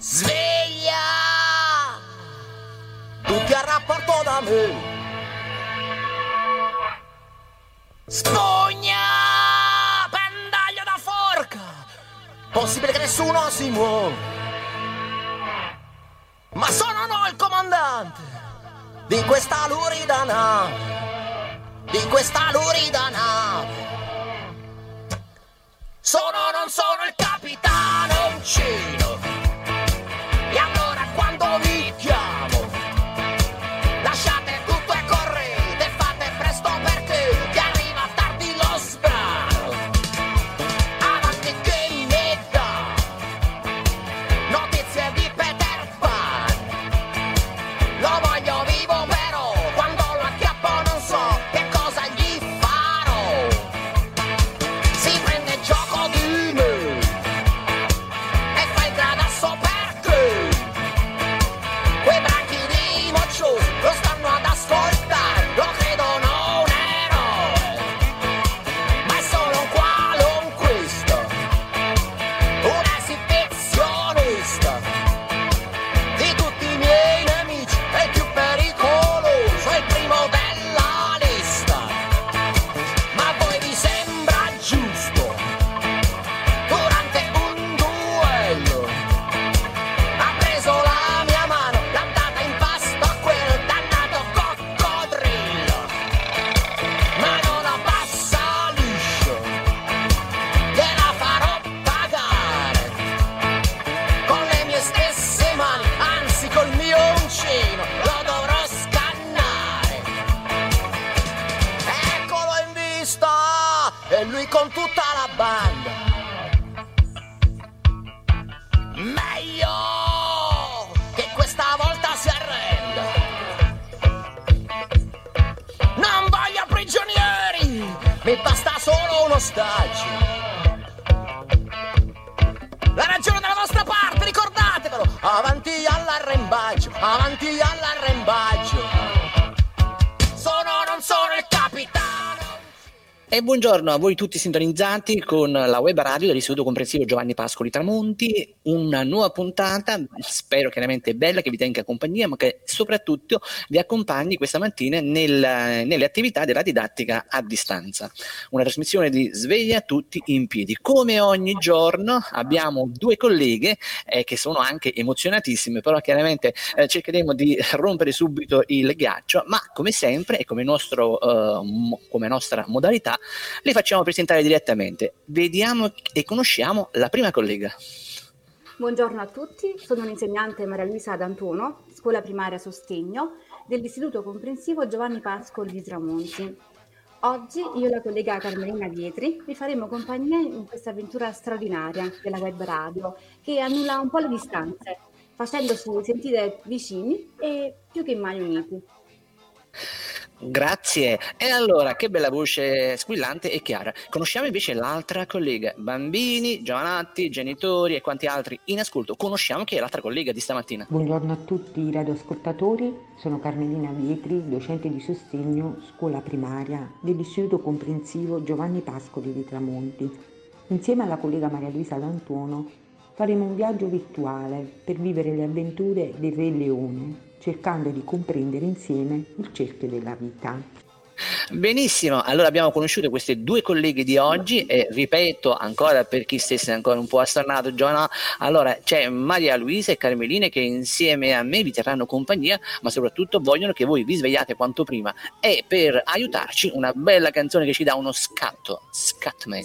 Sveglia! Tutti a rapporto da me. Spugna! Pendaglio da forca! Possibile che nessuno si muova. Ma sono no il comandante di questa lurida nave. Di questa lurida nave. Sono non sono il capitano uncino. E mi basta solo uno ostaggio. La ragione della vostra parte, ricordatevelo! Avanti all'arrembaggio, avanti all'arrembaggio! E buongiorno a voi tutti sintonizzati con la web radio dell'Istituto Comprensivo Giovanni Pascoli Tramonti, una nuova puntata, spero chiaramente bella, che vi tenga compagnia, ma che soprattutto vi accompagni questa mattina nel- nelle attività della didattica a distanza. Una trasmissione di Sveglia tutti in piedi. Come ogni giorno abbiamo due colleghe eh, che sono anche emozionatissime, però chiaramente eh, cercheremo di rompere subito il ghiaccio, ma come sempre e come, nostro, eh, mo- come nostra modalità le facciamo presentare direttamente. Vediamo e conosciamo la prima collega. Buongiorno a tutti, sono un'insegnante Maria Luisa D'Antuono, scuola primaria Sostegno dell'Istituto Comprensivo Giovanni Pascoli di Tramonti. Oggi io e la collega Carmelina Vietri vi faremo compagnia in questa avventura straordinaria della web radio che annulla un po' le distanze, facendoci sentire vicini e più che mai uniti. Grazie. E allora, che bella voce squillante e chiara. Conosciamo invece l'altra collega, bambini, giovanatti, genitori e quanti altri in ascolto. Conosciamo chi è l'altra collega di stamattina. Buongiorno a tutti i radioascoltatori, sono Carmelina Vietri, docente di sostegno scuola primaria dell'Istituto Comprensivo Giovanni Pascoli di Tramonti. Insieme alla collega Maria Luisa D'Antuono faremo un viaggio virtuale per vivere le avventure del Re Leone, cercando di comprendere insieme il cerchio della vita. Benissimo, allora abbiamo conosciuto queste due colleghe di oggi e ripeto ancora per chi stesse ancora un po' astornato, Giovanna, allora c'è Maria Luisa e Carmeline che insieme a me vi terranno compagnia, ma soprattutto vogliono che voi vi svegliate quanto prima e per aiutarci una bella canzone che ci dà uno scatto, Scatman.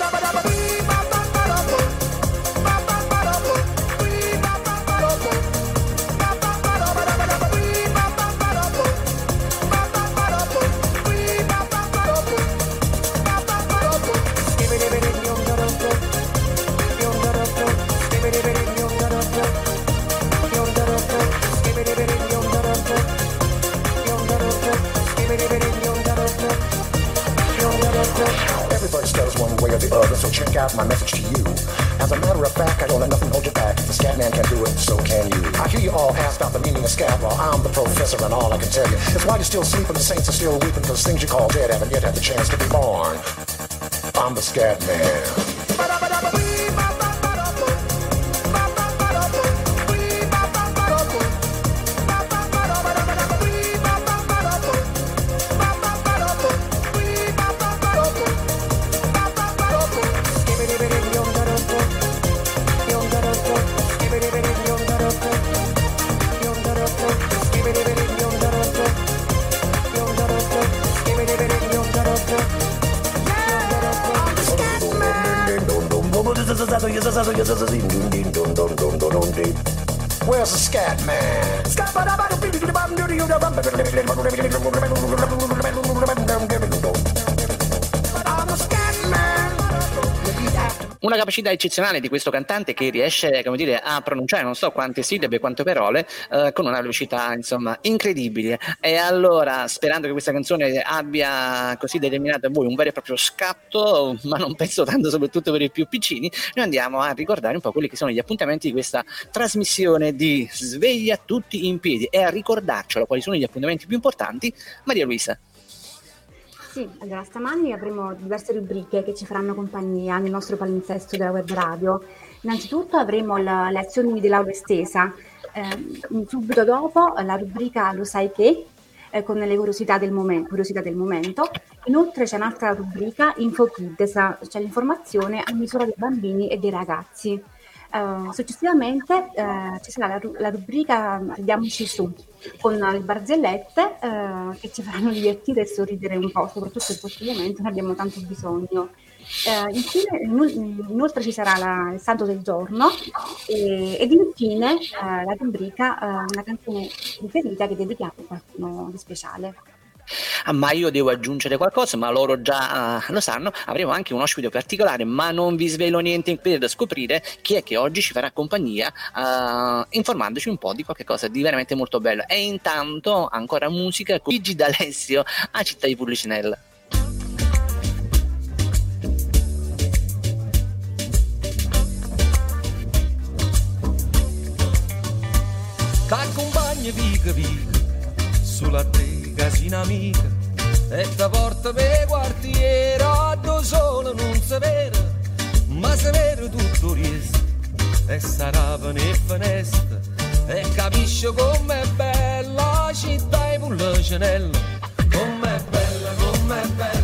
About the meaning of scat. Well, I'm the professor, and all I can tell you is why you're still sleeping, the saints are still weeping, because things you call dead haven't yet had the chance to be born. I'm the scat man. Capacità eccezionale di questo cantante che riesce, dire, a pronunciare non so quante sillabe, quante parole, eh, con una velocità, insomma, incredibile. E allora, sperando che questa canzone abbia così determinato a voi un vero e proprio scatto, ma non penso tanto soprattutto per i più piccini, noi andiamo a ricordare un po' quelli che sono gli appuntamenti di questa trasmissione di Sveglia tutti in piedi e a ricordarcelo quali sono gli appuntamenti più importanti. Maria Luisa. Sì, allora stamani avremo diverse rubriche che ci faranno compagnia nel nostro palinsesto della web radio. Innanzitutto avremo la- le azioni dell'aula estesa, ehm, subito dopo la rubrica Lo sai che, eh, con le curiosità del, momen- curiosità del momento. Inoltre c'è un'altra rubrica Info Kids, cioè l'informazione a misura dei bambini e dei ragazzi. Eh, successivamente eh, ci sarà la, la rubrica Ridiamoci su con le barzellette eh, che ci faranno divertire e sorridere un po', soprattutto in questo momento ne abbiamo tanto bisogno. Eh, infine, inoltre ci sarà la- il santo del giorno e- ed infine la rubrica una canzone preferita che dedichiamo a qualcuno di speciale. Ah, ma io devo aggiungere qualcosa, ma loro già ah, lo sanno. Avremo anche un ospite particolare, ma non vi svelo niente per scoprire chi è che oggi ci farà compagnia, ah, informandoci un po' di qualcosa di veramente molto bello. E intanto ancora musica con Luigi D'Alessio a Città di Pullicinella. T'accompagni vica vica sulla te amica e ti porta per quartiere dove solo non si ma si tutto riesco e sarà e finestra e capisce com'è bella la città e Pullicinella com'è bella, com'è bella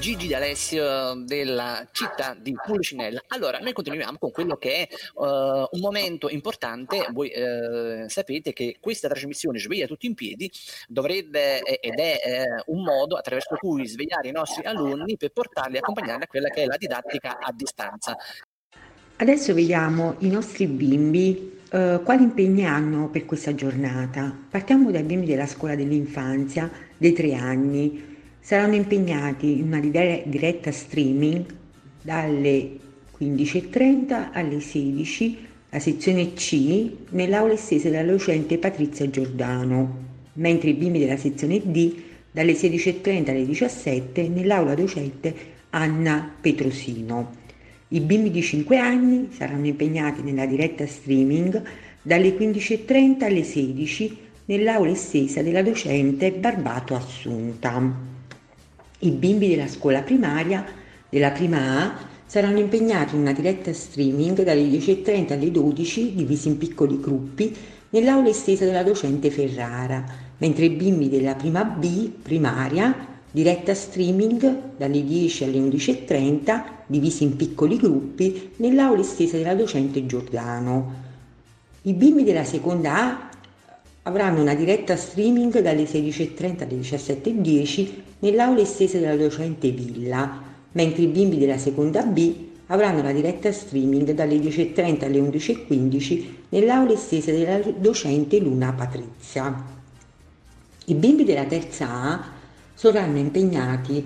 Gigi D'Alessio della città di Pulcinella. Allora, noi continuiamo con quello che è eh, un momento importante. Voi eh, sapete che questa trasmissione Sveglia tutti in piedi dovrebbe eh, ed è eh, un modo attraverso cui svegliare i nostri alunni per portarli a accompagnare a quella che è la didattica a distanza. Adesso vediamo i nostri bimbi eh, quali impegni hanno per questa giornata. Partiamo dai bimbi della scuola dell'infanzia dei tre anni. Saranno impegnati in una dire- diretta streaming dalle 15.30 alle 16, la sezione C, nell'aula estesa dalla docente Patrizia Giordano, mentre i bimbi della sezione D dalle 16.30 alle 17 nell'aula docente Anna Petrosino. I bimbi di 5 anni saranno impegnati nella diretta streaming dalle 15.30 alle 16 nell'aula estesa della docente Barbato Assunta. I bimbi della scuola primaria della prima A saranno impegnati in una diretta streaming dalle 10.30 alle 12 divisi in piccoli gruppi nell'aula estesa della docente Ferrara, mentre i bimbi della prima B primaria diretta streaming dalle 10 alle 11.30 divisi in piccoli gruppi nell'aula estesa della docente Giordano. I bimbi della seconda A avranno una diretta streaming dalle 16.30 alle 17.10 nell'aula estesa della docente Villa, mentre i bimbi della seconda B avranno la diretta streaming dalle 10.30 alle 11.15 nell'aula estesa della docente Luna Patrizia. I bimbi della terza A saranno impegnati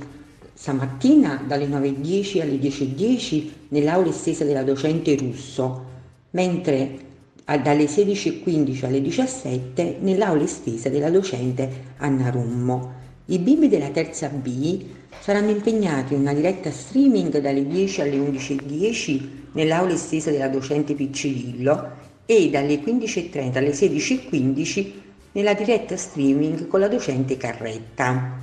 stamattina dalle 9.10 alle 10.10 nell'aula estesa della docente Russo, mentre dalle 16.15 alle 17 nell'aula estesa della docente Anna Rummo. I bimbi della terza B saranno impegnati in una diretta streaming dalle 10 alle 11.10 nell'aula estesa della docente Piccirillo e dalle 15.30 alle 16.15 nella diretta streaming con la docente Carretta.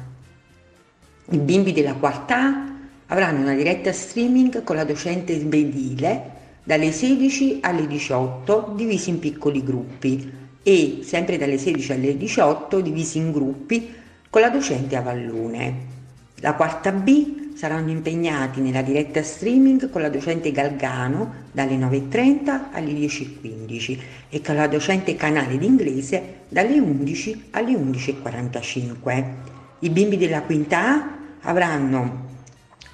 I bimbi della quarta A avranno una diretta streaming con la docente Bedile dalle 16 alle 18 divisi in piccoli gruppi e sempre dalle 16 alle 18 divisi in gruppi con la docente Avallone. La quarta B saranno impegnati nella diretta streaming con la docente Galgano dalle 9.30 alle 10.15 e con la docente canale d'inglese dalle 11 alle 11.45. I bimbi della quinta A avranno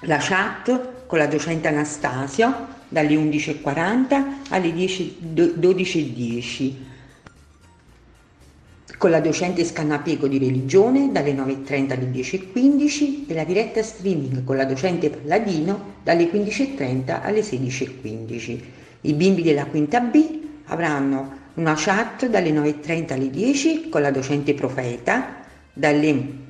la chat con la docente Anastasio dalle 11.40 alle 10 do- 12.10 con la docente Scannapiego di religione dalle 9.30 alle 10.15 e la diretta streaming con la docente Palladino dalle 15.30 alle 16.15. I bimbi della quinta B avranno una chat dalle 9.30 alle 10 con la docente Profeta, dalle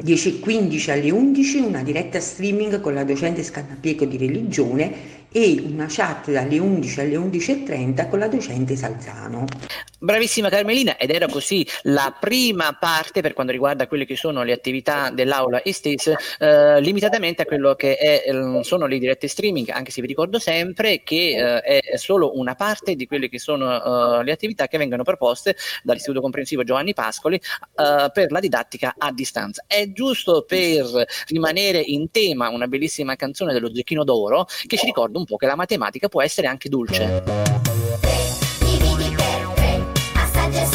10.15 alle 11 una diretta streaming con la docente Scannapiego di religione e una chat dalle 11 alle 11.30 con la docente Salzano. Bravissima Carmelina, ed era così la prima parte per quanto riguarda quelle che sono le attività dell'aula estese, eh, limitatamente a quello che è, eh, sono le dirette streaming, anche se vi ricordo sempre che eh, è solo una parte di quelle che sono eh, le attività che vengono proposte dall'Istituto Comprensivo Giovanni Pascoli eh, per la didattica a distanza. È giusto per rimanere in tema una bellissima canzone dello Zecchino d'Oro che ci ricorda un po' che la matematica può essere anche dolce. Dividi per tre, assaggia e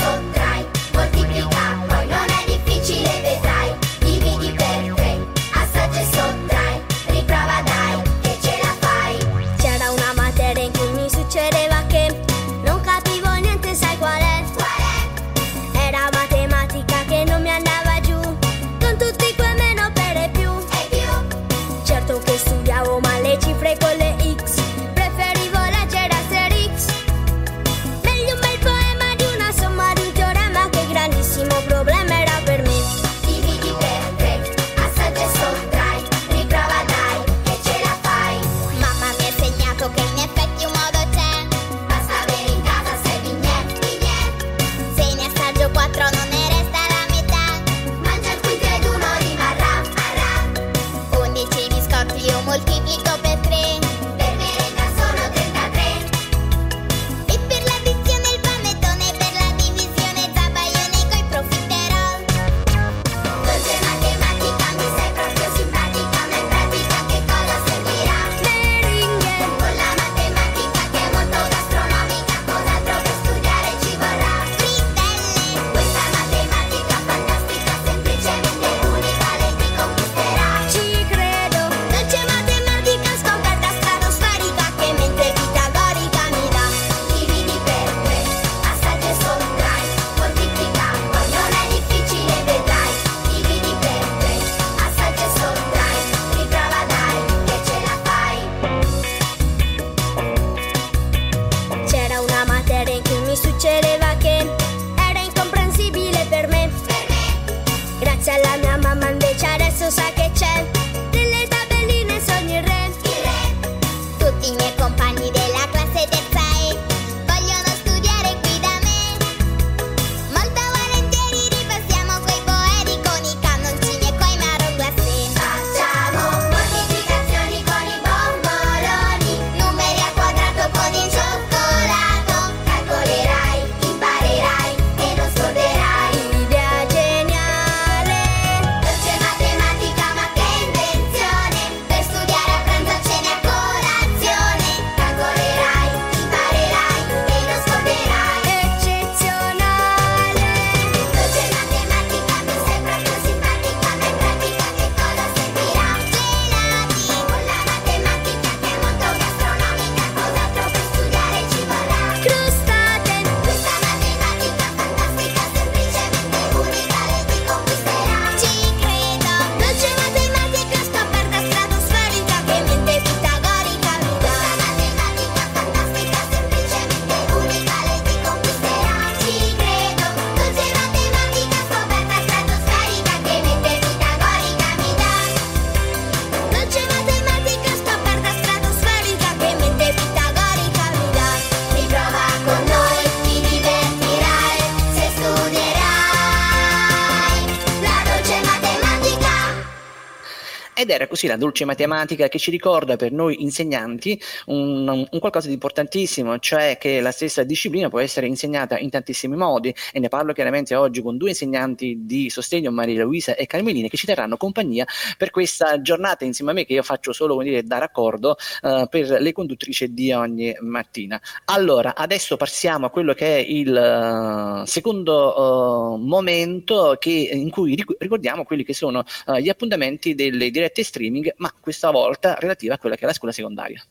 così la dolce matematica che ci ricorda per noi insegnanti un, un qualcosa di importantissimo, cioè che la stessa disciplina può essere insegnata in tantissimi modi e ne parlo chiaramente oggi con due insegnanti di sostegno, Maria Luisa e Carmelina, che ci terranno compagnia per questa giornata insieme a me che io faccio solo dire, da raccordo eh, per le conduttrici di ogni mattina. Allora, adesso passiamo a quello che è il eh, secondo eh, momento che- in cui ric- ricordiamo quelli che sono eh, gli appuntamenti delle dirette streaming, ma questa volta relativa a quella che è la scuola secondaria.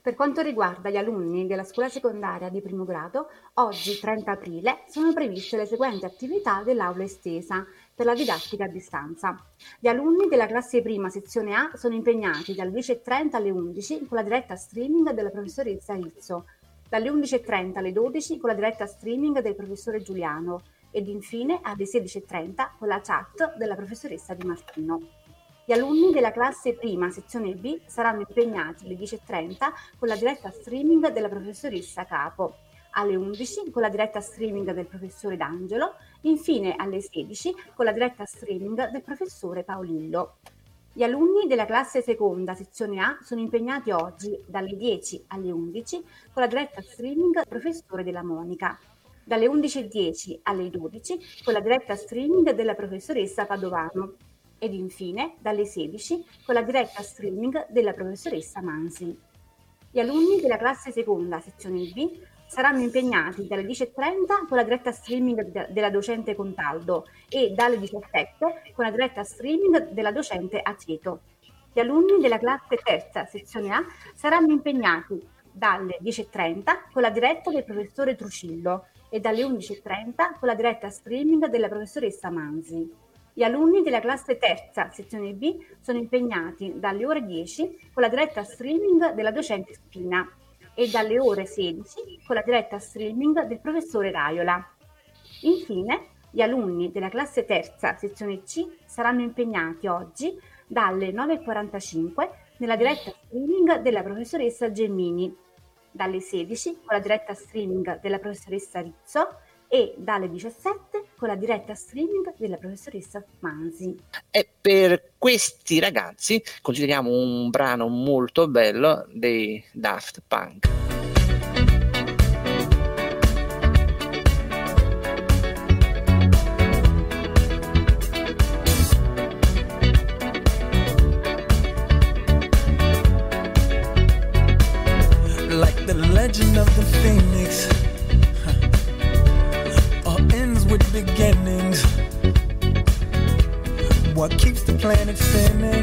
Per quanto riguarda gli alunni della scuola secondaria di primo grado, oggi 30 aprile sono previste le seguenti attività dell'aula estesa per la didattica a distanza. Gli alunni della classe prima sezione A sono impegnati dalle 10.30 alle 11 con la diretta streaming della professoressa Rizzo, dalle 11.30 alle 12 con la diretta streaming del professore Giuliano ed infine alle 16.30 con la chat della professoressa Di Martino. Gli alunni della classe prima, sezione B, saranno impegnati alle 10.30 con la diretta streaming della professoressa Capo, alle 11 con la diretta streaming del professore D'Angelo, infine alle 16 con la diretta streaming del professore Paolillo. Gli alunni della classe seconda, sezione A, sono impegnati oggi dalle 10 alle 11 con la diretta streaming del professore della Monica, dalle 11.10 alle 12 con la diretta streaming della professoressa Padovano ed infine dalle 16 con la diretta streaming della professoressa Mansi. Gli alunni della classe seconda, sezione B, saranno impegnati dalle 10.30 con la diretta streaming de- della docente Contaldo e dalle 17 con la diretta streaming della docente Aceto. Gli alunni della classe terza, sezione A, saranno impegnati dalle 10.30 con la diretta del professore Trucillo e dalle 11.30 con la diretta streaming della professoressa Manzi. Gli alunni della classe terza, sezione B, sono impegnati dalle ore 10 con la diretta streaming della docente Spina e dalle ore 16 con la diretta streaming del professore Raiola. Infine, gli alunni della classe terza, sezione C, saranno impegnati oggi dalle 9.45 nella diretta streaming della professoressa Gemmini, dalle 16 con la diretta streaming della professoressa Rizzo e dalle 17 con la diretta streaming della professoressa Manzi. E per questi ragazzi consideriamo un brano molto bello dei Daft Punk. legend of the phoenix with beginnings. What keeps the planet spinning?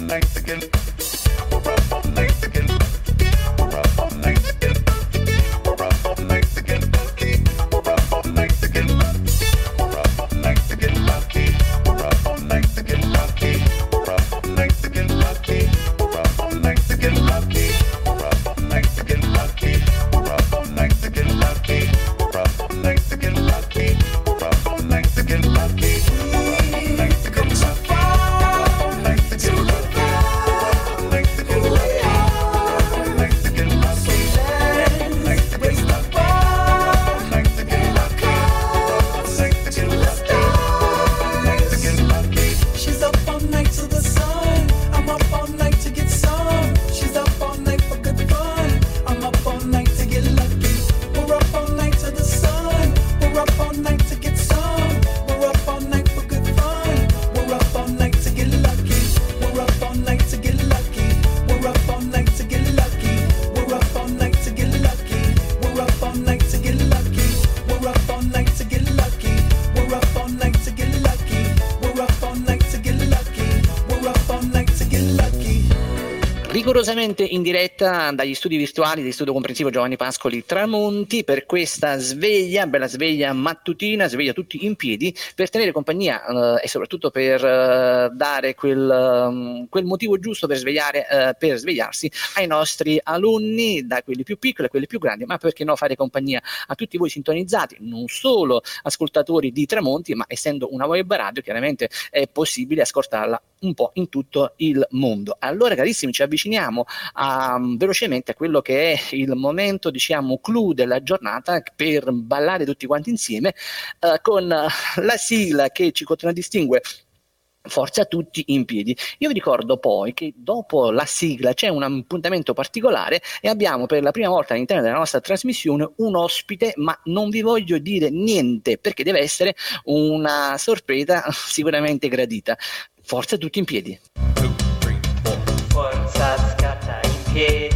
night again. We're up again. Rigorosamente in diretta dagli studi virtuali di Studio Comprensivo Giovanni Pascoli Tramonti per questa sveglia, bella sveglia mattutina, sveglia tutti in piedi per tenere compagnia eh, e soprattutto per eh, dare quel, mm, quel, motivo giusto per, svegliare, eh, per svegliarsi ai nostri alunni, da quelli più piccoli a quelli più grandi, ma perché no fare compagnia a tutti voi sintonizzati, non solo ascoltatori di Tramonti, ma essendo una web radio chiaramente è possibile ascoltarla un po' in tutto il mondo. Allora carissimi ci avviciniamo diciamo, a, mm, velocemente a quello che è il momento, diciamo, clou della giornata per ballare tutti quanti insieme eh, con eh, la sigla che ci contraddistingue Forza tutti in piedi. Io vi ricordo poi che dopo la sigla c'è un appuntamento particolare e abbiamo per la prima volta all'interno della nostra trasmissione un ospite, ma non vi voglio dire niente perché deve essere una sorpresa sicuramente gradita. Forza tutti in piedi. Yeah.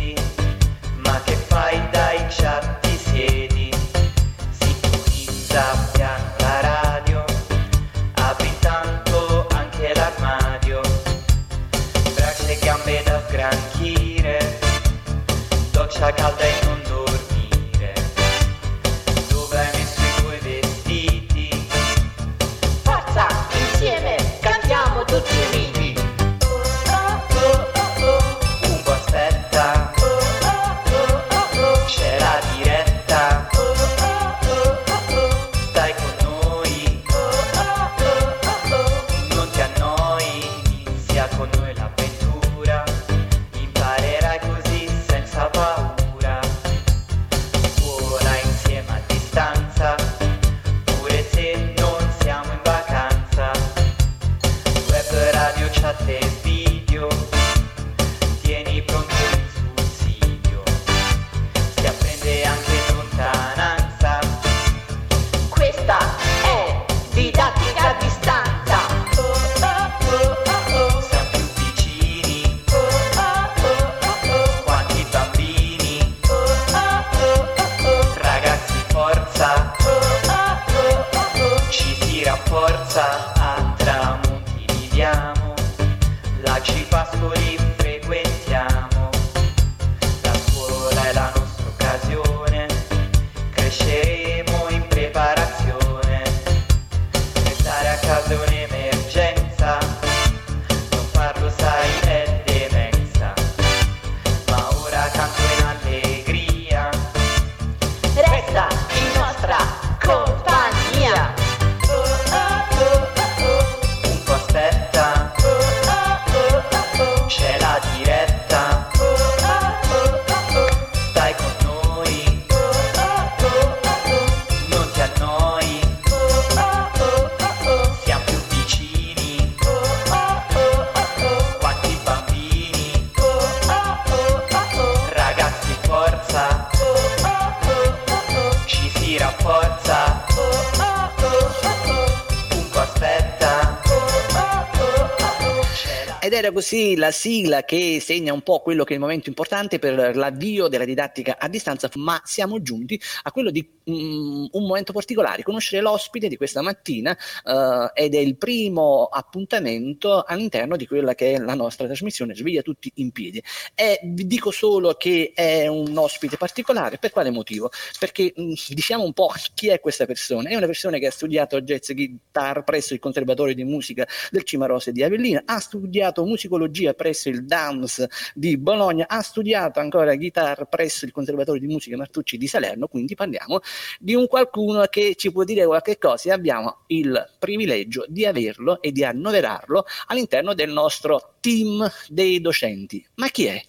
Era così la sigla che segna un po' quello che è il momento importante per l'avvio della didattica a distanza, ma siamo giunti a quello di mm, un momento particolare, conoscere l'ospite di questa mattina eh, ed è il primo appuntamento all'interno di quella che è la nostra trasmissione Sveglia tutti in piedi. E vi dico solo che è un ospite particolare, per quale motivo? Perché mm, diciamo un po' chi è questa persona. È una persona che ha studiato jazz guitar presso il Conservatorio di Musica del Cimarose di Avellina, ha studiato musicologia presso il DAMS di Bologna, ha studiato ancora guitar presso il Conservatorio di Musica Martucci di Salerno, quindi parliamo di un qualcuno che ci può dire qualche cosa e abbiamo il privilegio di averlo e di annoverarlo all'interno del nostro team dei docenti. Ma chi è?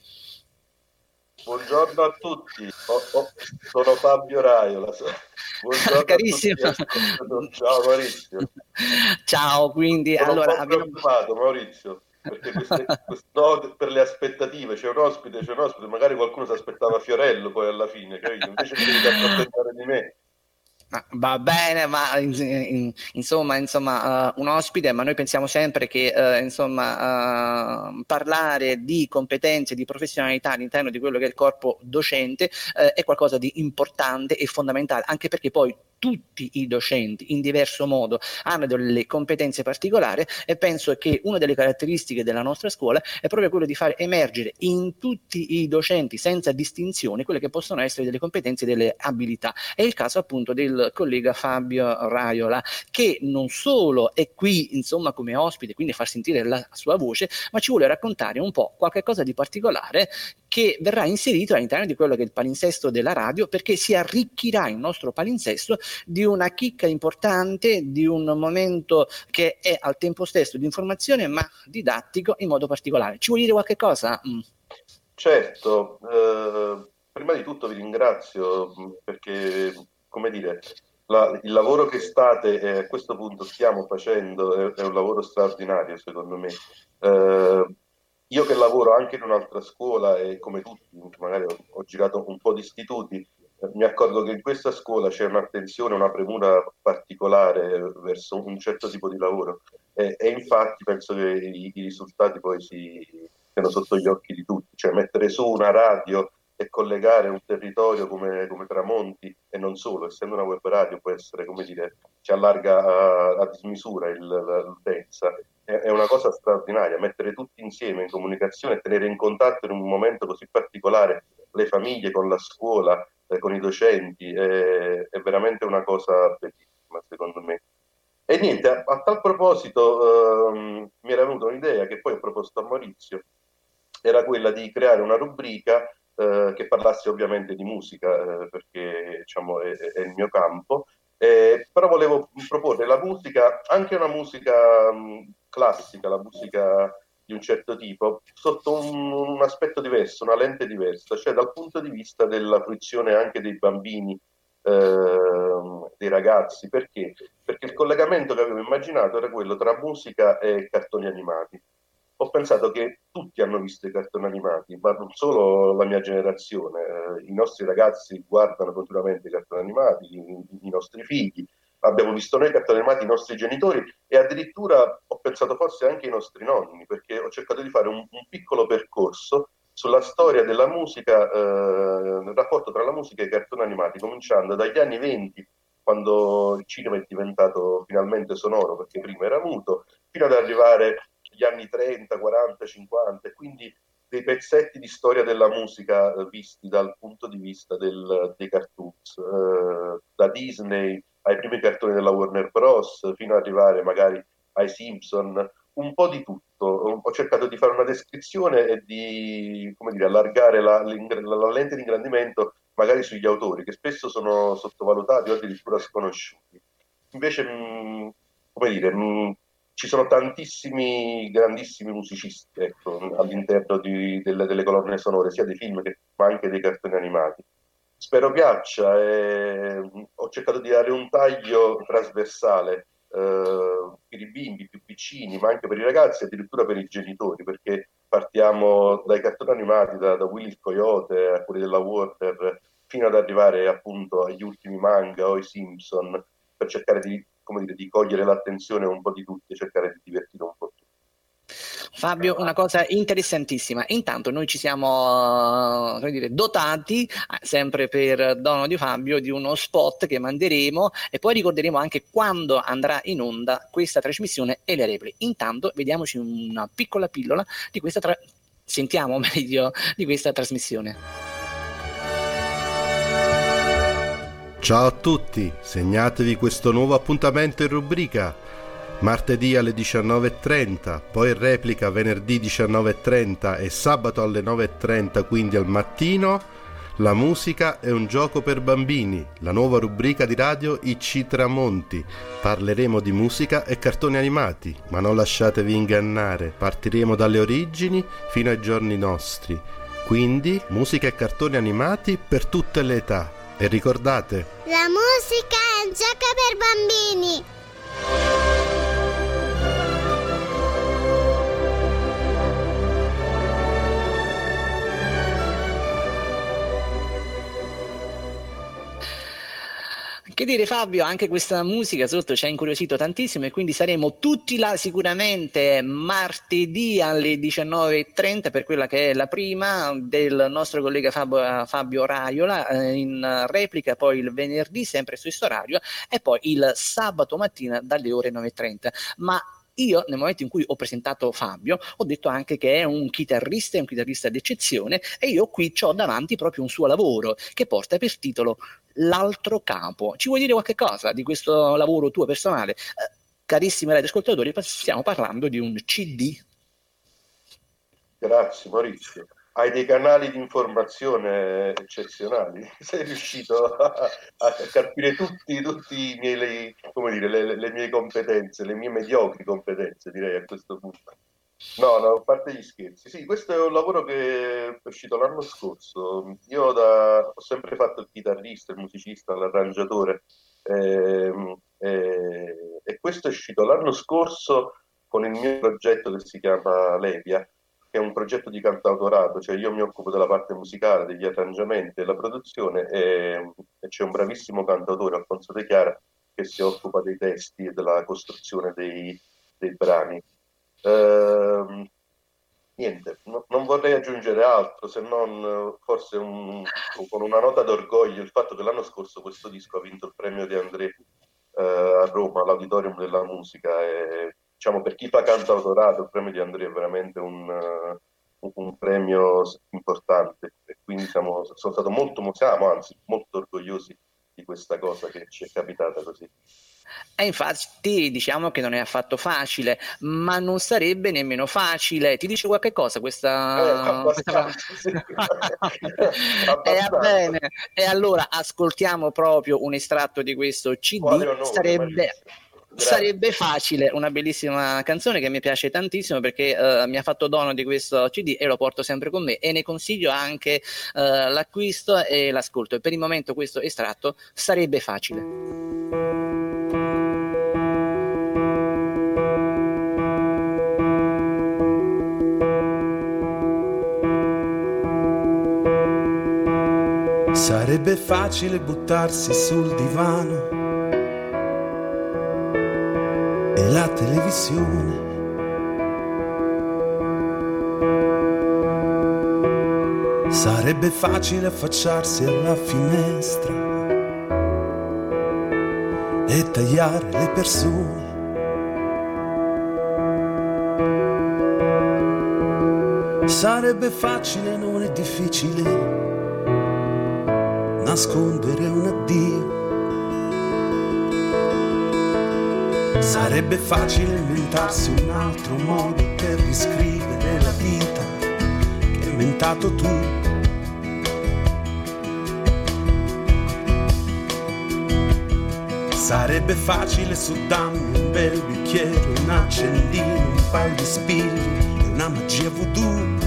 Buongiorno a tutti, Oh, oh, sono Fabio Raiola. Buongiorno Carissimo. Ciao Maurizio. Ciao, quindi Sono allora abbiamo... Maurizio, perché no, per le aspettative, c'è un ospite, c'è un ospite, magari qualcuno si aspettava Fiorello poi alla fine, capito? Invece devi accontentare di me. Va bene, ma in- in- insomma, insomma eh, un ospite, ma noi pensiamo sempre che eh, insomma, eh, parlare di competenze, di professionalità all'interno di quello che è il corpo docente è qualcosa di importante e fondamentale, anche perché poi tutti i docenti in diverso modo hanno delle competenze particolari e penso che una delle caratteristiche della nostra scuola è proprio quello di far emergere in tutti i docenti senza distinzione quelle che possono essere delle competenze e delle abilità. È il caso appunto del collega Fabio Raiola che non solo è qui insomma come ospite, quindi far sentire la sua voce, ma ci vuole raccontare un po' qualche cosa di particolare che verrà inserito all'interno di quello che è il palinsesto della radio perché si arricchirà il nostro palinsesto di una chicca importante, di un momento che è al tempo stesso di informazione ma didattico in modo particolare. Ci vuoi dire qualche cosa? Mm. Certo, eh, prima di tutto vi ringrazio mh, perché, come dire, la- il lavoro che state e a questo punto stiamo facendo è, è un lavoro straordinario, secondo me. Eh, io che lavoro anche in un'altra scuola e come tutti, magari ho, ho girato un po' di istituti, eh, mi accorgo che in questa scuola c'è un'attenzione, una premura particolare verso un certo tipo di lavoro. E, e infatti penso che i, i risultati poi si siano sotto gli occhi di tutti, cioè mettere su una radio e collegare un territorio come, come Tramonti e non solo, essendo una web radio può essere, come dire, ci allarga a, a dismisura il- l'utenza, è, una cosa straordinaria, mettere tutti insieme in comunicazione tenere in contatto in un momento così particolare le famiglie con la scuola, eh, con i docenti, è, è veramente una cosa bellissima secondo me. E niente, a, a tal proposito ehm, mi era venuta un'idea che poi ho proposto a Maurizio, era quella di creare una rubrica eh, che parlasse ovviamente di musica, eh, perché diciamo, è, è il mio campo, eh, però volevo proporre la musica, anche una musica mh, classica, la musica di un certo tipo, sotto un, un aspetto diverso, una lente diversa, cioè dal punto di vista della fruizione anche dei bambini, ehm, dei ragazzi. Perché? Perché il collegamento che avevo immaginato era quello tra musica e cartoni animati ho pensato che tutti hanno visto i cartoni animati, ma non solo la mia generazione. Eh, I nostri ragazzi guardano continuamente i cartoni animati, i, i nostri figli. Abbiamo visto noi cartoni animati, i nostri genitori e addirittura ho pensato forse anche ai nostri nonni, perché ho cercato di fare un, un piccolo percorso sulla storia della musica, eh, il rapporto tra la musica e i cartoni animati, cominciando dagli anni 20, quando il cinema è diventato finalmente sonoro, perché prima era muto, fino ad arrivare gli anni 30, 40, 50, e quindi dei pezzetti di storia della musica eh, visti dal punto di vista del, dei cartoons, eh, da Disney ai primi cartoni della Warner Bros. fino ad arrivare magari ai Simpson, un po' di tutto. Ho cercato di fare una descrizione e di dire, allargare la, la lente di ingrandimento magari sugli autori, che spesso sono sottovalutati o addirittura sconosciuti. Invece, mh, come dire, mh, ci sono tantissimi grandissimi musicisti ecco, all'interno di, delle, delle, colonne sonore, sia dei film che, ma anche dei cartoni animati. Spero piaccia, e, ho cercato di dare un taglio trasversale eh, per i bimbi più piccini, ma anche per i ragazzi, addirittura per i genitori, perché partiamo dai cartoni animati, da, da Willy il Coyote a quelli della Warner, fino ad arrivare appunto agli ultimi manga o ai Simpson, per cercare di dire, di cogliere l'attenzione un po' di tutti e cercare di divertire un po' tutti. Fabio, una cosa interessantissima. Intanto noi ci siamo dire, dotati, eh, sempre per dono di Fabio, di uno spot che manderemo e poi ricorderemo anche quando andrà in onda questa trasmissione e le repliche. Intanto vediamoci una piccola pillola di questa tra- sentiamo meglio di questa trasmissione. Ciao a tutti, segnatevi questo nuovo appuntamento in rubrica. Martedì alle 19.30, poi replica venerdì 19.30 e sabato alle 9.30, quindi al mattino. La musica è un gioco per bambini, la nuova rubrica di radio IC Tramonti. Parleremo di musica e cartoni animati, ma non lasciatevi ingannare, partiremo dalle origini fino ai giorni nostri. Quindi musica e cartoni animati per tutte le età. E ricordate, la musica è un gioco per bambini. Che dire Fabio, anche questa musica sotto ci ha incuriosito tantissimo e quindi saremo tutti là sicuramente martedì alle 19.30 per quella che è la prima del nostro collega Fabio, Fabio Raiola eh, in replica, poi il venerdì sempre su questo orario e poi il sabato mattina dalle ore 9.30. Ma io nel momento in cui ho presentato Fabio ho detto anche che è un chitarrista, è un chitarrista d'eccezione e io qui ho davanti proprio un suo lavoro che porta per titolo L'altro capo. Ci vuoi dire qualche cosa di questo lavoro tuo personale? Eh, carissimi radioascoltatori, stiamo parlando di un CD. Grazie Maurizio hai dei canali di informazione eccezionali, sei riuscito a, a capire tutti, tutti miei, le, dire, le, le, mie competenze, le mie mediocri competenze direi a questo punto. No, no, a parte gli scherzi, sì, questo è un lavoro che è uscito l'anno scorso. Io da, ho sempre fatto il chitarrista, il musicista, l'arrangiatore eh, eh, e questo è uscito l'anno scorso con il mio progetto che si chiama Levia è un progetto di cantautorato, cioè io mi occupo della parte musicale, degli arrangiamenti, della produzione e, e c'è un bravissimo cantautore, Alfonso De Chiara, che si occupa dei testi e della costruzione dei, dei brani. Ehm, niente, no, non vorrei aggiungere altro se non forse un, con una nota d'orgoglio il fatto che l'anno scorso questo disco ha vinto il premio di André eh, a Roma, all'Auditorium della Musica e diciamo, per chi fa cantautorato il premio di Andrea è veramente un, uh, un premio importante e quindi siamo, sono stato molto, siamo anzi molto orgogliosi di questa cosa che ci è capitata così. E infatti diciamo che non è affatto facile, ma non sarebbe nemmeno facile. Ti dice qualche cosa questa... Eh, questa... Sì. e, bene. e allora ascoltiamo proprio un estratto di questo CD. Sarebbe... Sarebbe facile, una bellissima canzone che mi piace tantissimo perché uh, mi ha fatto dono di questo CD e lo porto sempre con me e ne consiglio anche uh, l'acquisto e l'ascolto. E per il momento questo estratto sarebbe facile. Sarebbe facile buttarsi sul divano e la televisione. Sarebbe facile affacciarsi alla finestra e tagliare le persone. Sarebbe facile, non è difficile nascondere un addio. Sarebbe facile inventarsi un altro modo per riscrivere la vita che hai inventato tu. Sarebbe facile su dammi un bel bicchiere, un accendino, un paio di spilli e una magia voodoo.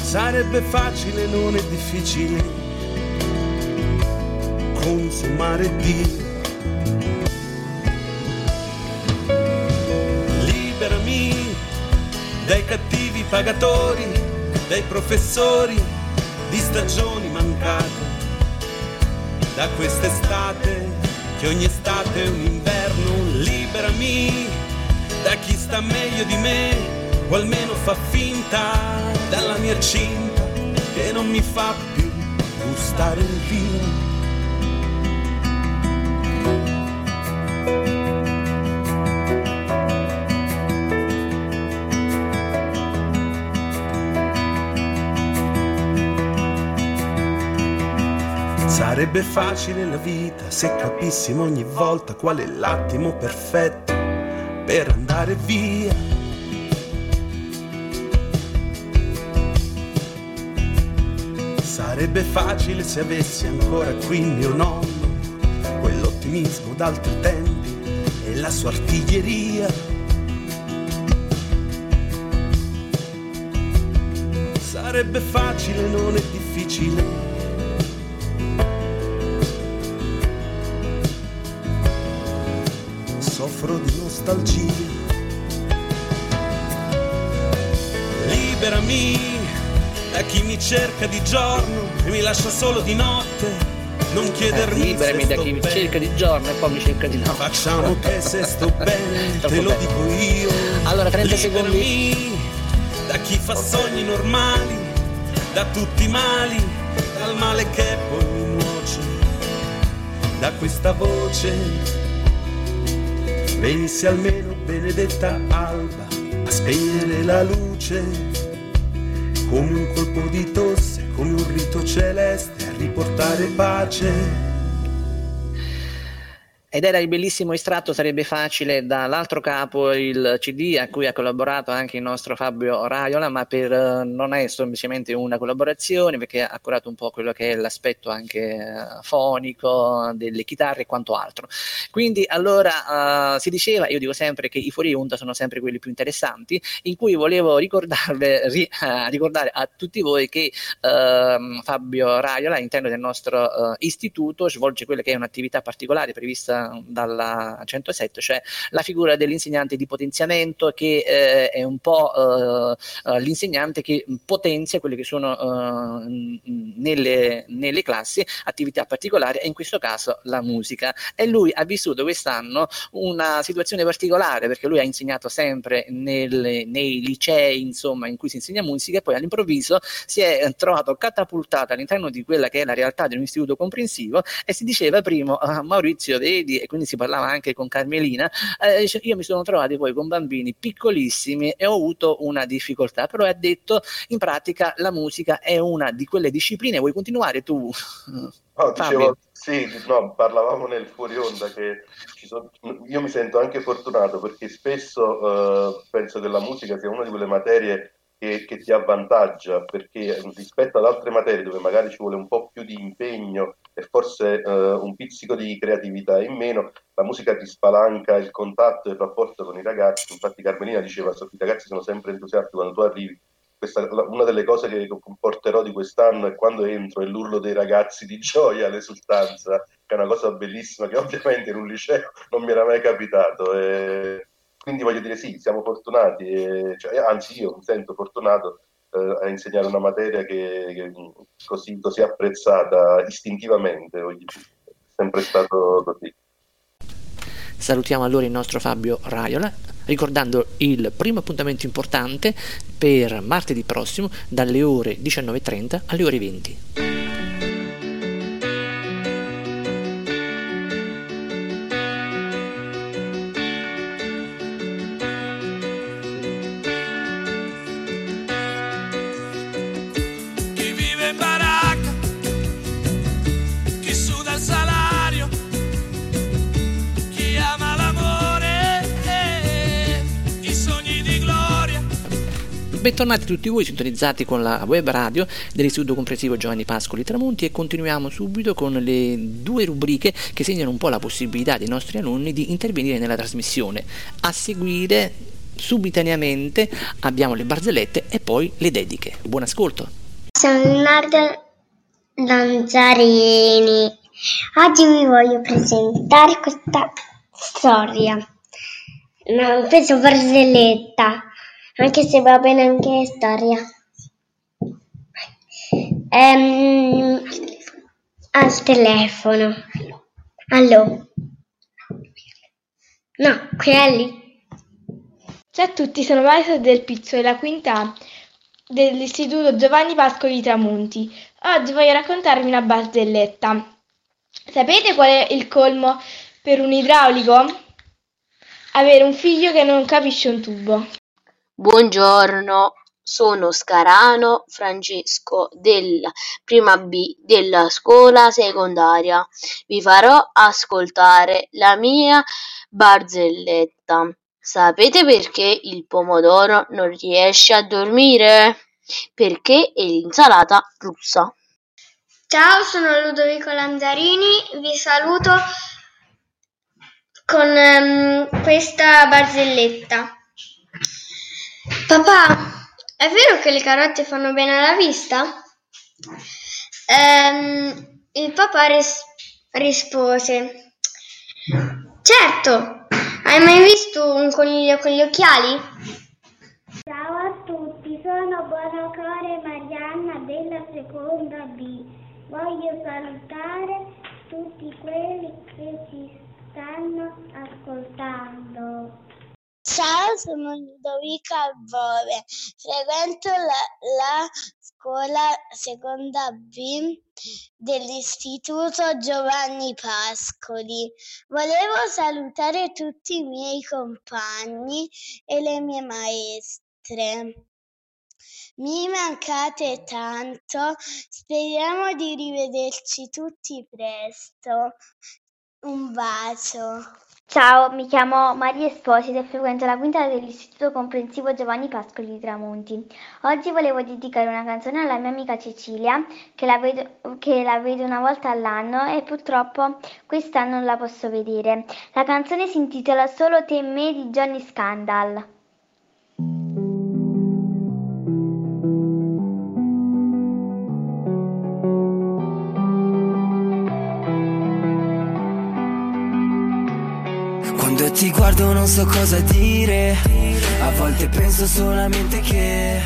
Sarebbe facile, non è difficile consumare Dio. Liberami dai cattivi pagatori, dai professori di stagioni mancate, da quest'estate che ogni estate è un inverno. Liberami da chi sta meglio di me o almeno fa finta dalla mia cinta che non mi fa più gustare il vino. Sarebbe facile la vita se capissimo ogni volta qual è l'attimo perfetto per andare via. Sarebbe facile se avessi ancora qui mio quell'ottimismo d'altri tempi e la sua artiglieria. Sarebbe facile, non è difficile soffro di nostalgia. Liberami da chi mi cerca di giorno e mi lascia solo di notte. Non chiedermi Eh, liberami da chi mi cerca di giorno e poi mi cerca di notte. Facciamo che se sto bene, te lo dico io. Allora, 30 secondi. Liberami da chi fa sogni normali, da tutti i mali, dal male che poi mi nuoce, da questa voce. Venissi almeno benedetta alba a spegnere la luce, come un colpo di tosse, come un rito celeste a riportare pace. Ed era il bellissimo estratto, sarebbe facile, dall'altro capo il CD a cui ha collaborato anche il nostro Fabio Raiola, ma per, eh, non è semplicemente una collaborazione perché ha curato un po' quello che è l'aspetto anche eh, fonico delle chitarre e quanto altro. Quindi allora eh, si diceva, io dico sempre che i fuori onda sono sempre quelli più interessanti, in cui volevo ri- eh, ricordare a tutti voi che ehm, Fabio Raiola all'interno del nostro istituto svolge quella che è un'attività particolare prevista dalla 107, cioè la figura dell'insegnante di potenziamento che eh, è un po' eh, eh, l'insegnante che potenzia quelle che sono eh, nelle, nelle classi attività particolari e in questo caso la musica. E lui ha vissuto quest'anno una situazione particolare perché lui ha insegnato sempre nelle- nei licei insomma in cui si insegna musica e poi all'improvviso si è trovato catapultato all'interno di quella che è la realtà di un istituto comprensivo e si diceva prima "Ah, Maurizio vedi e quindi si parlava anche con Carmelina eh, io mi sono trovato poi con bambini piccolissimi e ho avuto una difficoltà però ha detto in pratica la musica è una di quelle discipline vuoi continuare tu? No, dicevo, sì, no, parlavamo nel fuori onda che sono- io mi sento anche fortunato perché spesso eh, penso che la musica sia una di quelle materie che, che ti avvantaggia perché rispetto ad altre materie dove magari ci vuole un po' più di impegno e forse eh, un pizzico di creatività in meno, la musica ti spalanca il contatto e il rapporto con i ragazzi. Infatti Carmelina diceva, "So- i ragazzi sono sempre entusiasti quando tu arrivi questa, una delle cose che porterò di quest'anno è quando entro è l'urlo dei ragazzi di gioia, l'esultanza, che è una cosa bellissima che ovviamente in un liceo non mi era mai capitato. E quindi voglio dire sì, siamo fortunati, e- cioè, anzi io mi sento fortunato eh, a insegnare una materia che, che così, così apprezzata istintivamente, voglio dire. è sempre stato così. Salutiamo allora il nostro Fabio Raiola, ricordando il primo appuntamento importante per martedì prossimo dalle ore 19.30 alle ore 20. Bentornati tutti voi sintonizzati con la web radio dell'Istituto Comprensivo Giovanni Pascoli Tramonti e continuiamo subito con le due rubriche che segnano un po' la possibilità dei nostri alunni di intervenire nella trasmissione. A seguire subitaneamente abbiamo le barzellette e poi le dediche. Buon ascolto. Sono Leonardo Lanzarini. Oggi vi voglio presentare questa storia. No, penso barzelletta, anche se va bene anche storia. Ehm, al telefono. Allo. No, quelli. Ciao a tutti, sono Maria del Pizzo della quinta dell'Istituto Giovanni Pascoli Tramonti. Oggi voglio raccontarvi una barzelletta. Sapete qual è il colmo per un idraulico? Avere un figlio che non capisce un tubo. Buongiorno, sono Scarano Francesco della prima B della scuola secondaria. Vi farò ascoltare la mia barzelletta. Sapete perché il pomodoro non riesce a dormire? Perché è l'insalata russa. Ciao, sono Ludovico Lanzarini, vi saluto con ehm, questa barzelletta. Papà, è vero che le carote fanno bene alla vista? Ehm, il papà ris- rispose, certo, hai mai visto un coniglio con gli occhiali? Ciao a tutti, sono Buonocore Marianna della seconda B. Voglio salutare tutti quelli che ci stanno ascoltando. Ciao, sono Ludovica Bove, frequento la, la scuola seconda B dell'Istituto Giovanni Pascoli. Volevo salutare tutti i miei compagni e le mie maestre. Mi mancate tanto, speriamo di rivederci tutti presto. Un bacio. Ciao, mi chiamo Maria Esposito e frequento la quinta dell'Istituto Comprensivo Giovanni Pascoli di Tramonti. Oggi volevo dedicare una canzone alla mia amica Cecilia, che la vedo, che la vedo una volta all'anno e purtroppo quest'anno non la posso vedere. La canzone si intitola Solo te e me di Johnny Scandal. Ti guardo non so cosa dire, a volte penso solamente che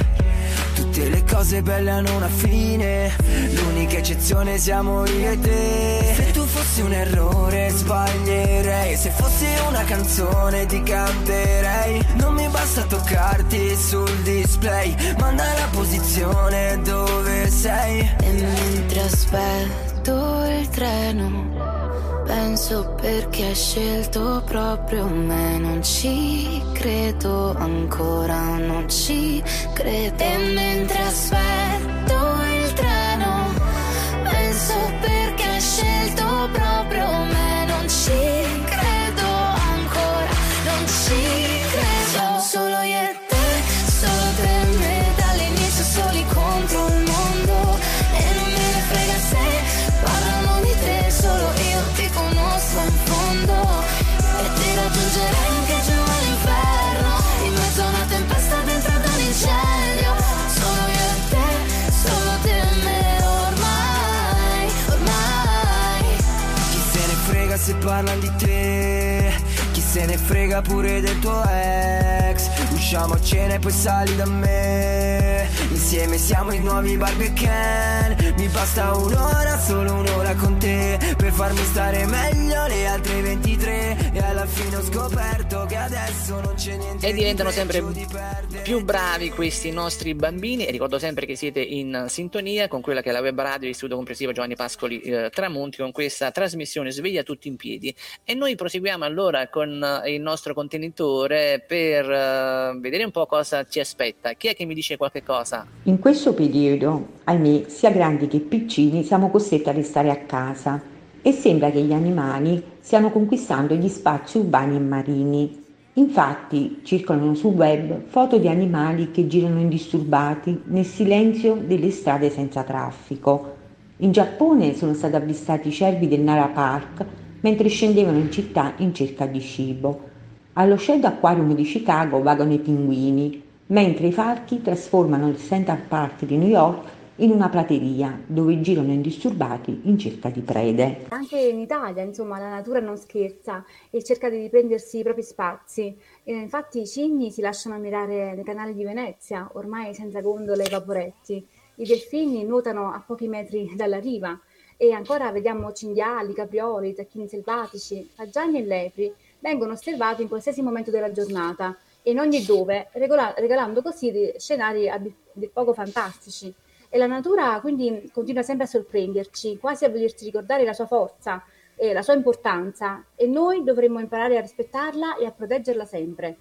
tutte le cose belle hanno una fine, l'unica eccezione siamo io e te. Se tu fossi un errore sbaglierei, se fossi una canzone ti canterei. Non mi basta toccarti sul display, manda la posizione dove sei. E mentre aspetto il treno Penso perché hai scelto proprio me, non ci credo ancora, non ci credo. E mentre aspetto frega pure del tuo ex. Usciamo a cena e poi sali da me. Insieme siamo i nuovi Barbie e Ken. Mi basta un'ora, solo un'ora con te. Per farmi stare meglio le altre 23. E alla fine ho scoperto che adesso non c'è niente. E diventano di sempre più bravi questi nostri bambini e ricordo sempre che siete in sintonia con quella che è la web radio dell'Istituto Comprensivo Giovanni Pascoli eh, Tramonti con questa trasmissione Sveglia tutti in piedi e noi proseguiamo allora con eh, il nostro contenitore per eh, vedere un po' cosa ci aspetta. Chi è che mi dice qualche cosa? In questo periodo, ahimè, sia grandi che piccini siamo costretti a restare a casa e sembra che gli animali stiano conquistando gli spazi urbani e marini. Infatti circolano sul web foto di animali che girano indisturbati nel silenzio delle strade senza traffico. In Giappone sono stati avvistati i cervi del Nara Park mentre scendevano in città in cerca di cibo. Allo Shedd Aquarium di Chicago vagano i pinguini, mentre i falchi trasformano il Central Park di New York in una prateria dove girano indisturbati in cerca di prede. Anche in Italia, insomma, la natura non scherza e cerca di riprendersi i propri spazi. E infatti i cigni si lasciano ammirare nei canali di Venezia, ormai senza gondole e vaporetti. I delfini nuotano a pochi metri dalla riva e ancora vediamo cinghiali, caprioli, tacchini selvatici, fagiani e lepri. Vengono osservati in qualsiasi momento della giornata in ogni dove, regola- regalando così dei scenari a dir poco fantastici. E la natura quindi continua sempre a sorprenderci, quasi a volerci ricordare la sua forza e la sua importanza e noi dovremmo imparare a rispettarla e a proteggerla sempre.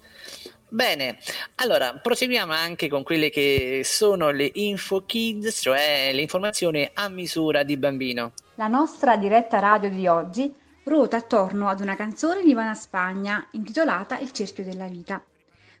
Bene, allora proseguiamo anche con quelle che sono le info kids, cioè le informazioni a misura di bambino. La nostra diretta radio di oggi ruota attorno ad una canzone di Ivana Spagna intitolata Il cerchio della vita,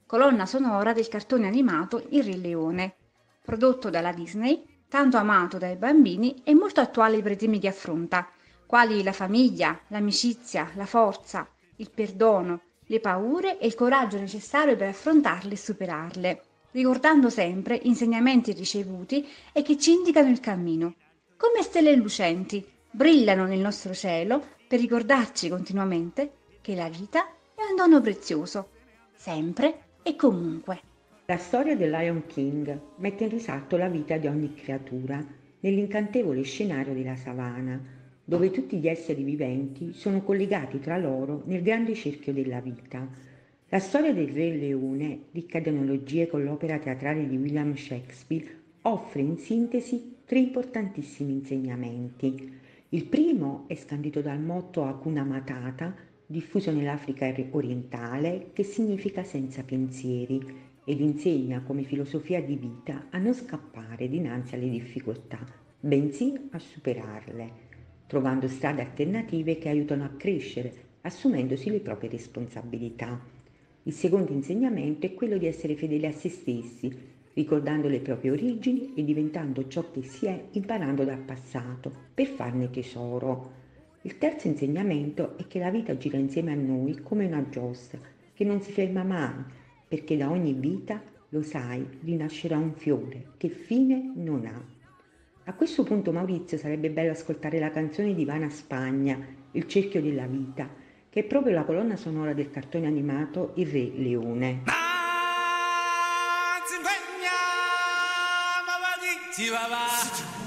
colonna sonora del cartone animato Il Re Leone, prodotto dalla Disney, tanto amato dai bambini e molto attuale per i temi che affronta, quali la famiglia, l'amicizia, la forza, il perdono, le paure e il coraggio necessario per affrontarle e superarle, ricordando sempre insegnamenti ricevuti e che ci indicano il cammino. Come stelle lucenti, brillano nel nostro cielo per ricordarci continuamente che la vita è un dono prezioso, sempre e comunque. La storia del Lion King mette in risalto la vita di ogni creatura nell'incantevole scenario della savana, dove tutti gli esseri viventi sono collegati tra loro nel grande cerchio della vita. La storia del Re Leone, ricca di analogie con l'opera teatrale di William Shakespeare, offre in sintesi tre importantissimi insegnamenti. Il primo è scandito dal motto Hakuna Matata, diffuso nell'Africa orientale, che significa senza pensieri, ed insegna come filosofia di vita a non scappare dinanzi alle difficoltà, bensì a superarle, trovando strade alternative che aiutano a crescere, assumendosi le proprie responsabilità. Il secondo insegnamento è quello di essere fedeli a se stessi, ricordando le proprie origini e diventando ciò che si è imparando dal passato, per farne tesoro. Il terzo insegnamento è che la vita gira insieme a noi come una giostra, che non si ferma mai, perché da ogni vita, lo sai, rinascerà un fiore che fine non ha. A questo punto Maurizio sarebbe bello ascoltare la canzone di Ivana Spagna, Il cerchio della vita, che è proprio la colonna sonora del cartone animato Il Re Leone. Un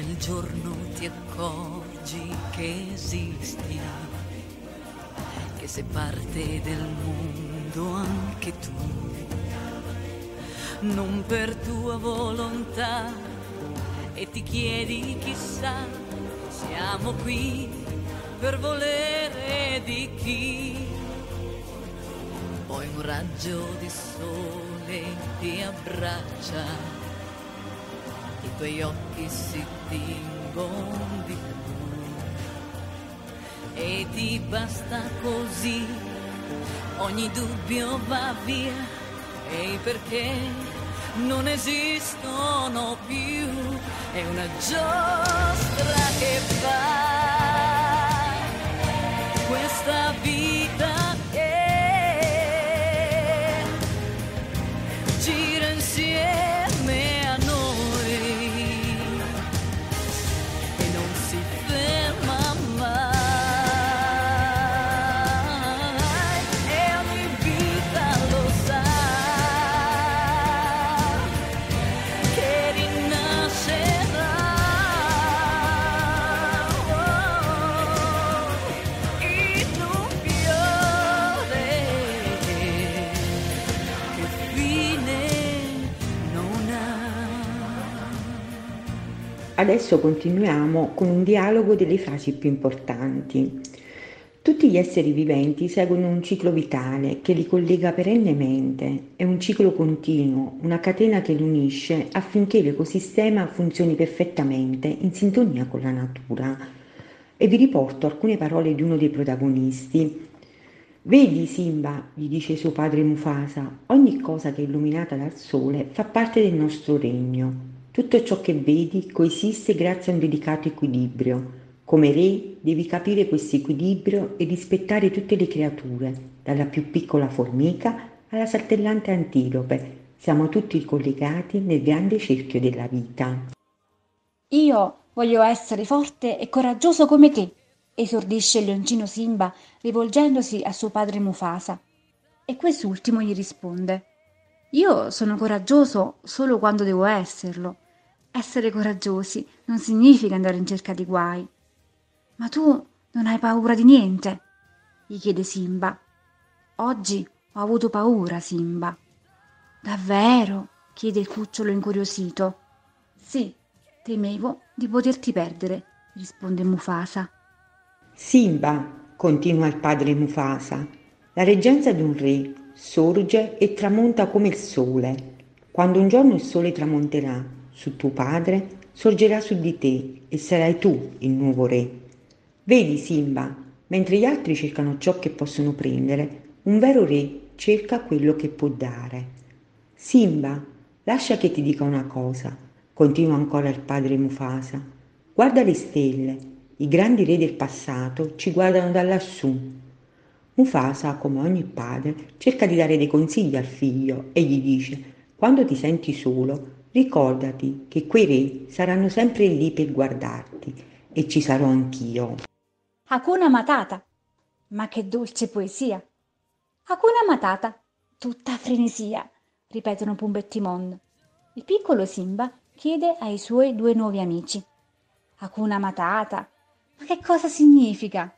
bel giorno ti accorgi che esisti, che sei parte del mondo anche tu, non per tua volontà, e ti chiedi chissà, siamo qui per volere di chi. Poi un raggio di sole ti abbraccia tuoi occhi si tingono di blu e ti basta così, ogni dubbio va via. E perché non esistono più, è una giostra che fa questa vita Adesso continuiamo con un dialogo delle frasi più importanti. Tutti gli esseri viventi seguono un ciclo vitale che li collega perennemente, è un ciclo continuo, una catena che li unisce affinché l'ecosistema funzioni perfettamente in sintonia con la natura. E vi riporto alcune parole di uno dei protagonisti. Vedi Simba, gli dice suo padre Mufasa, ogni cosa che è illuminata dal sole fa parte del nostro regno. Tutto ciò che vedi coesiste grazie a un delicato equilibrio. Come re devi capire questo equilibrio e rispettare tutte le creature, dalla più piccola formica alla saltellante antilope. Siamo tutti collegati nel grande cerchio della vita. Io voglio essere forte e coraggioso come te, esordisce il leoncino Simba rivolgendosi a suo padre Mufasa. E quest'ultimo gli risponde: Io sono coraggioso solo quando devo esserlo. Essere coraggiosi non significa andare in cerca di guai. Ma tu non hai paura di niente? gli chiede Simba. Oggi ho avuto paura, Simba. Davvero? chiede il cucciolo incuriosito. Sì, temevo di poterti perdere, risponde Mufasa. Simba, continua il padre Mufasa, la reggenza di un re sorge e tramonta come il sole. Quando un giorno il sole tramonterà su tuo padre, sorgerà su di te e sarai tu il nuovo re. Vedi, Simba, mentre gli altri cercano ciò che possono prendere, un vero re cerca quello che può dare. Simba, lascia che ti dica una cosa, continua ancora il padre Mufasa. Guarda le stelle, i grandi re del passato ci guardano da lassù. Mufasa, come ogni padre, cerca di dare dei consigli al figlio e gli dice: Quando ti senti solo, ricordati che quei re saranno sempre lì per guardarti e ci sarò anch'io. Hakuna Matata. Ma che dolce poesia! Hakuna Matata, tutta frenesia, ripetono Pumba e Timon. Il piccolo Simba chiede ai suoi due nuovi amici. Hakuna Matata, ma che cosa significa?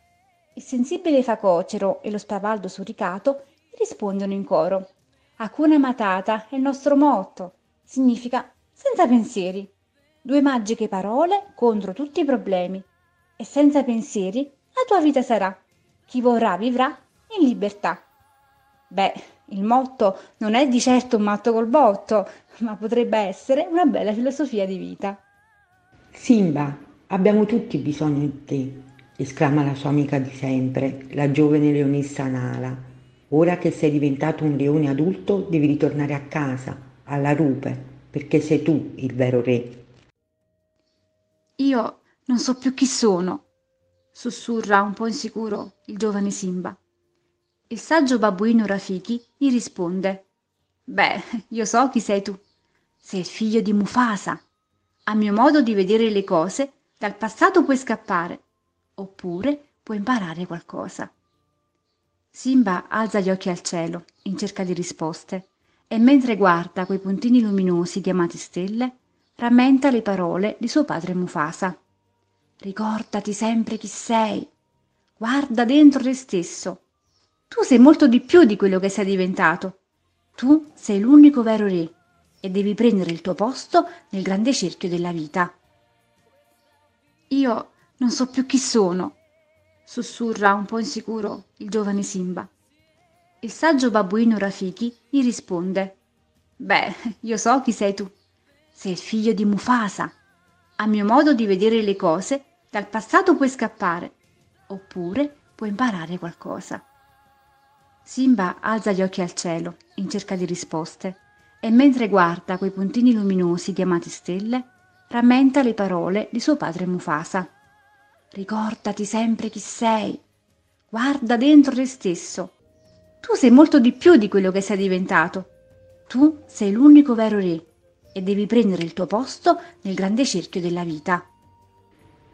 Il sensibile facocero e lo spavaldo suricato rispondono in coro. Hakuna Matata è il nostro motto. Significa senza pensieri. Due magiche parole contro tutti i problemi. E senza pensieri la tua vita sarà. Chi vorrà vivrà in libertà. Beh, il motto non è di certo un matto col botto, ma potrebbe essere una bella filosofia di vita. Simba, abbiamo tutti bisogno di te, esclama la sua amica di sempre, la giovane leonessa Nala. Ora che sei diventato un leone adulto, devi ritornare a casa, alla rupe, perché sei tu il vero re. Io non so più chi sono, sussurra un po' insicuro il giovane Simba. Il saggio babbuino Rafiki gli risponde: Beh, io so chi sei tu. Sei il figlio di Mufasa. A mio modo di vedere le cose, dal passato puoi scappare, oppure puoi imparare qualcosa. Simba alza gli occhi al cielo in cerca di risposte e mentre guarda quei puntini luminosi chiamati stelle, rammenta le parole di suo padre Mufasa. Ricordati sempre chi sei. Guarda dentro te stesso. Tu sei molto di più di quello che sei diventato. Tu sei l'unico vero re e devi prendere il tuo posto nel grande cerchio della vita. Io non so più chi sono, sussurra un po' insicuro il giovane Simba. Il saggio babbuino Rafiki gli risponde: Beh, io so chi sei tu. Sei il figlio di Mufasa. A mio modo di vedere le cose, dal passato puoi scappare, oppure puoi imparare qualcosa. Simba alza gli occhi al cielo in cerca di risposte e mentre guarda quei puntini luminosi chiamati stelle, rammenta le parole di suo padre Mufasa. Ricordati sempre chi sei. Guarda dentro te stesso. Tu sei molto di più di quello che sei diventato. Tu sei l'unico vero re e devi prendere il tuo posto nel grande cerchio della vita.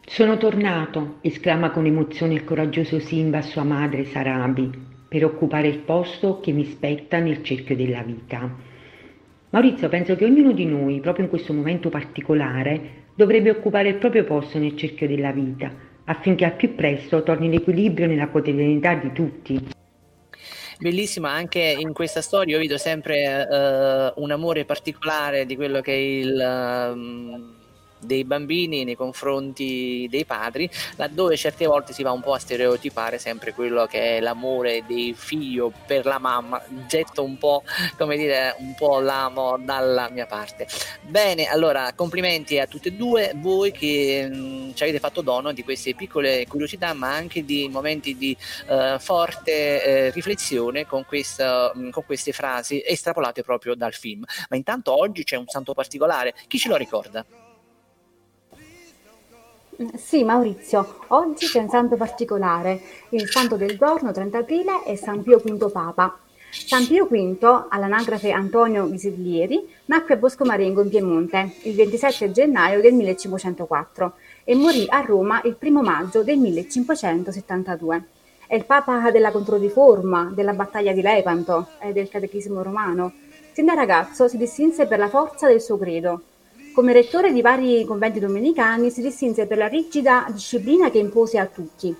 Sono tornato, esclama con emozione il coraggioso Simba a sua madre Sarabi, per occupare il posto che mi spetta nel cerchio della vita. Maurizio, penso che ognuno di noi, proprio in questo momento particolare, dovrebbe occupare il proprio posto nel cerchio della vita, affinché al più presto torni l'equilibrio nella quotidianità di tutti. Bellissima anche in questa storia, io vedo sempre eh, un amore particolare di quello che è il, ehm, dei bambini nei confronti dei padri, laddove certe volte si va un po' a stereotipare sempre quello che è l'amore dei figli per la mamma, getto un po', come dire, un po' l'amo dalla mia parte. Bene, allora complimenti a tutte e due, voi che mh, ci avete fatto dono di queste piccole curiosità, ma anche di momenti di eh, forte eh, riflessione con, questa, mh, con queste frasi estrapolate proprio dal film. Ma intanto oggi c'è un santo particolare, chi ce lo ricorda? Sì, Maurizio, oggi c'è un santo particolare. Il santo del giorno 30 aprile è San Pio V Papa. San Pio V, all'anagrafe Antonio Visiglieri, nacque a Bosco Marengo in Piemonte il 27 gennaio del 1504 e morì a Roma il 1 maggio del 1572. È il Papa della Controriforma, della battaglia di Lepanto e del Catechismo romano. Sin da ragazzo si distinse per la forza del suo credo. Come rettore di vari conventi domenicani si distinse per la rigida disciplina che impose a tutti.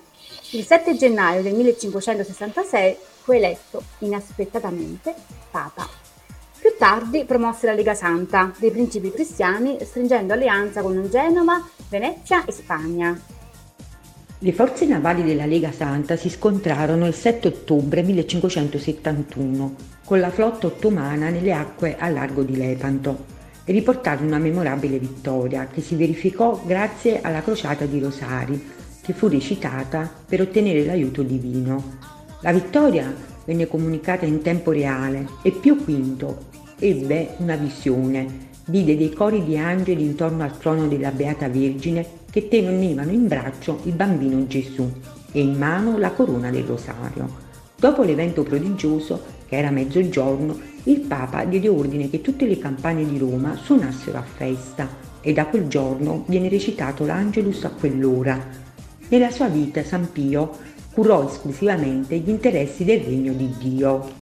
Il 7 gennaio del 1566 fu eletto inaspettatamente Papa. Più tardi promosse la Lega Santa dei principi cristiani stringendo alleanza con Genova, Venezia e Spagna. Le forze navali della Lega Santa si scontrarono il 7 ottobre 1571 con la flotta ottomana nelle acque a largo di Lepanto e riportarono una memorabile vittoria che si verificò grazie alla crociata di Rosari che fu recitata per ottenere l'aiuto divino. La vittoria venne comunicata in tempo reale e Pio V ebbe una visione, vide dei cori di angeli intorno al trono della Beata Vergine che tenevano in braccio il bambino Gesù e in mano la corona del rosario. Dopo l'evento prodigioso, che era mezzogiorno, il Papa diede ordine che tutte le campane di Roma suonassero a festa e da quel giorno viene recitato l'Angelus a quell'ora. Nella sua vita San Pio curò esclusivamente gli interessi del regno di Dio.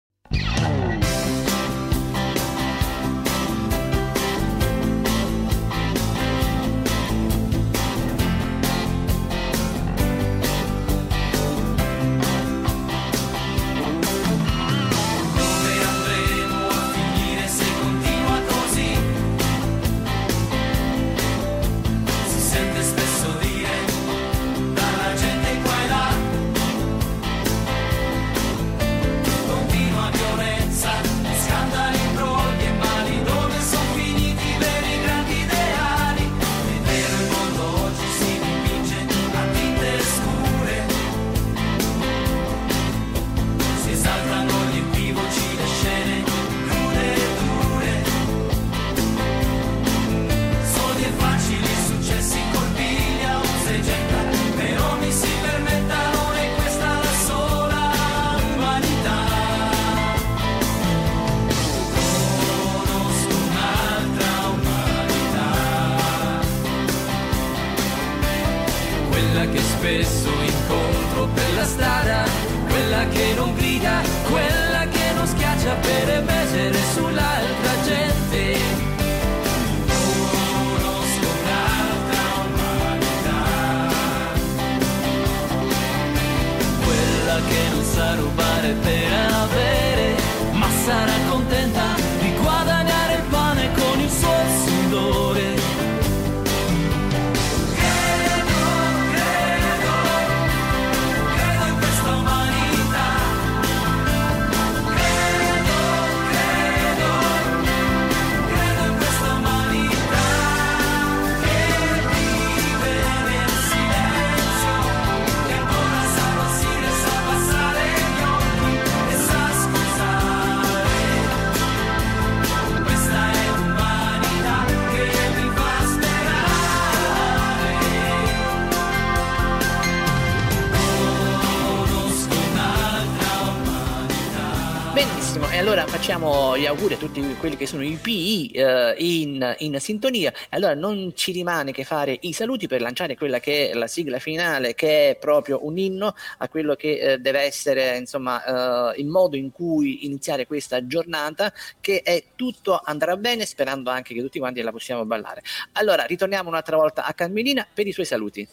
Auguri a tutti quelli che sono i PI eh, in, in sintonia. Allora non ci rimane che fare i saluti per lanciare quella che è la sigla finale, che è proprio un inno a quello che eh, deve essere insomma eh, il modo in cui iniziare questa giornata, che è tutto andrà bene, sperando anche che tutti quanti la possiamo ballare. Allora, ritorniamo un'altra volta a Carmelina per i suoi saluti.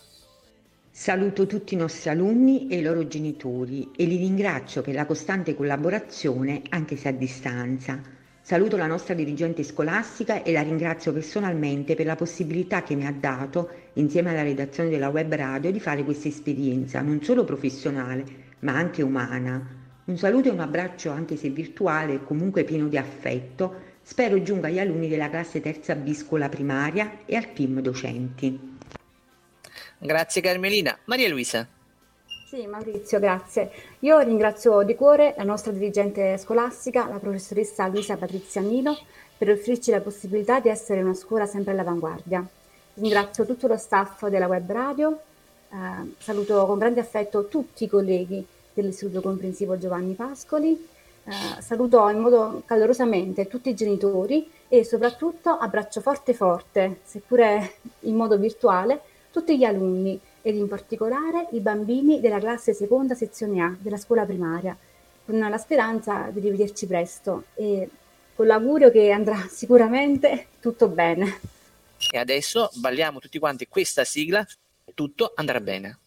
Saluto tutti i nostri alunni e i loro genitori e li ringrazio per la costante collaborazione anche se a distanza. Saluto la nostra dirigente scolastica e la ringrazio personalmente per la possibilità che mi ha dato, insieme alla redazione della web radio, di fare questa esperienza non solo professionale, ma anche umana. Un saluto e un abbraccio, anche se virtuale e comunque pieno di affetto, spero giunga agli alunni della classe terza B scuola primaria e al team docenti. Grazie Carmelina. Maria Luisa. Sì, Maurizio, grazie. Io ringrazio di cuore la nostra dirigente scolastica, la professoressa Luisa Patrizia Nilo, per offrirci la possibilità di essere una scuola sempre all'avanguardia. Ringrazio tutto lo staff della web radio, eh, saluto con grande affetto tutti i colleghi dell'Istituto Comprensivo Giovanni Pascoli, eh, saluto in modo calorosamente tutti i genitori e soprattutto abbraccio forte forte, seppure in modo virtuale, tutti gli alunni ed in particolare i bambini della classe seconda sezione A della scuola primaria, con la speranza di rivederci presto e con l'augurio che andrà sicuramente tutto bene. E adesso balliamo tutti quanti questa sigla, tutto andrà bene.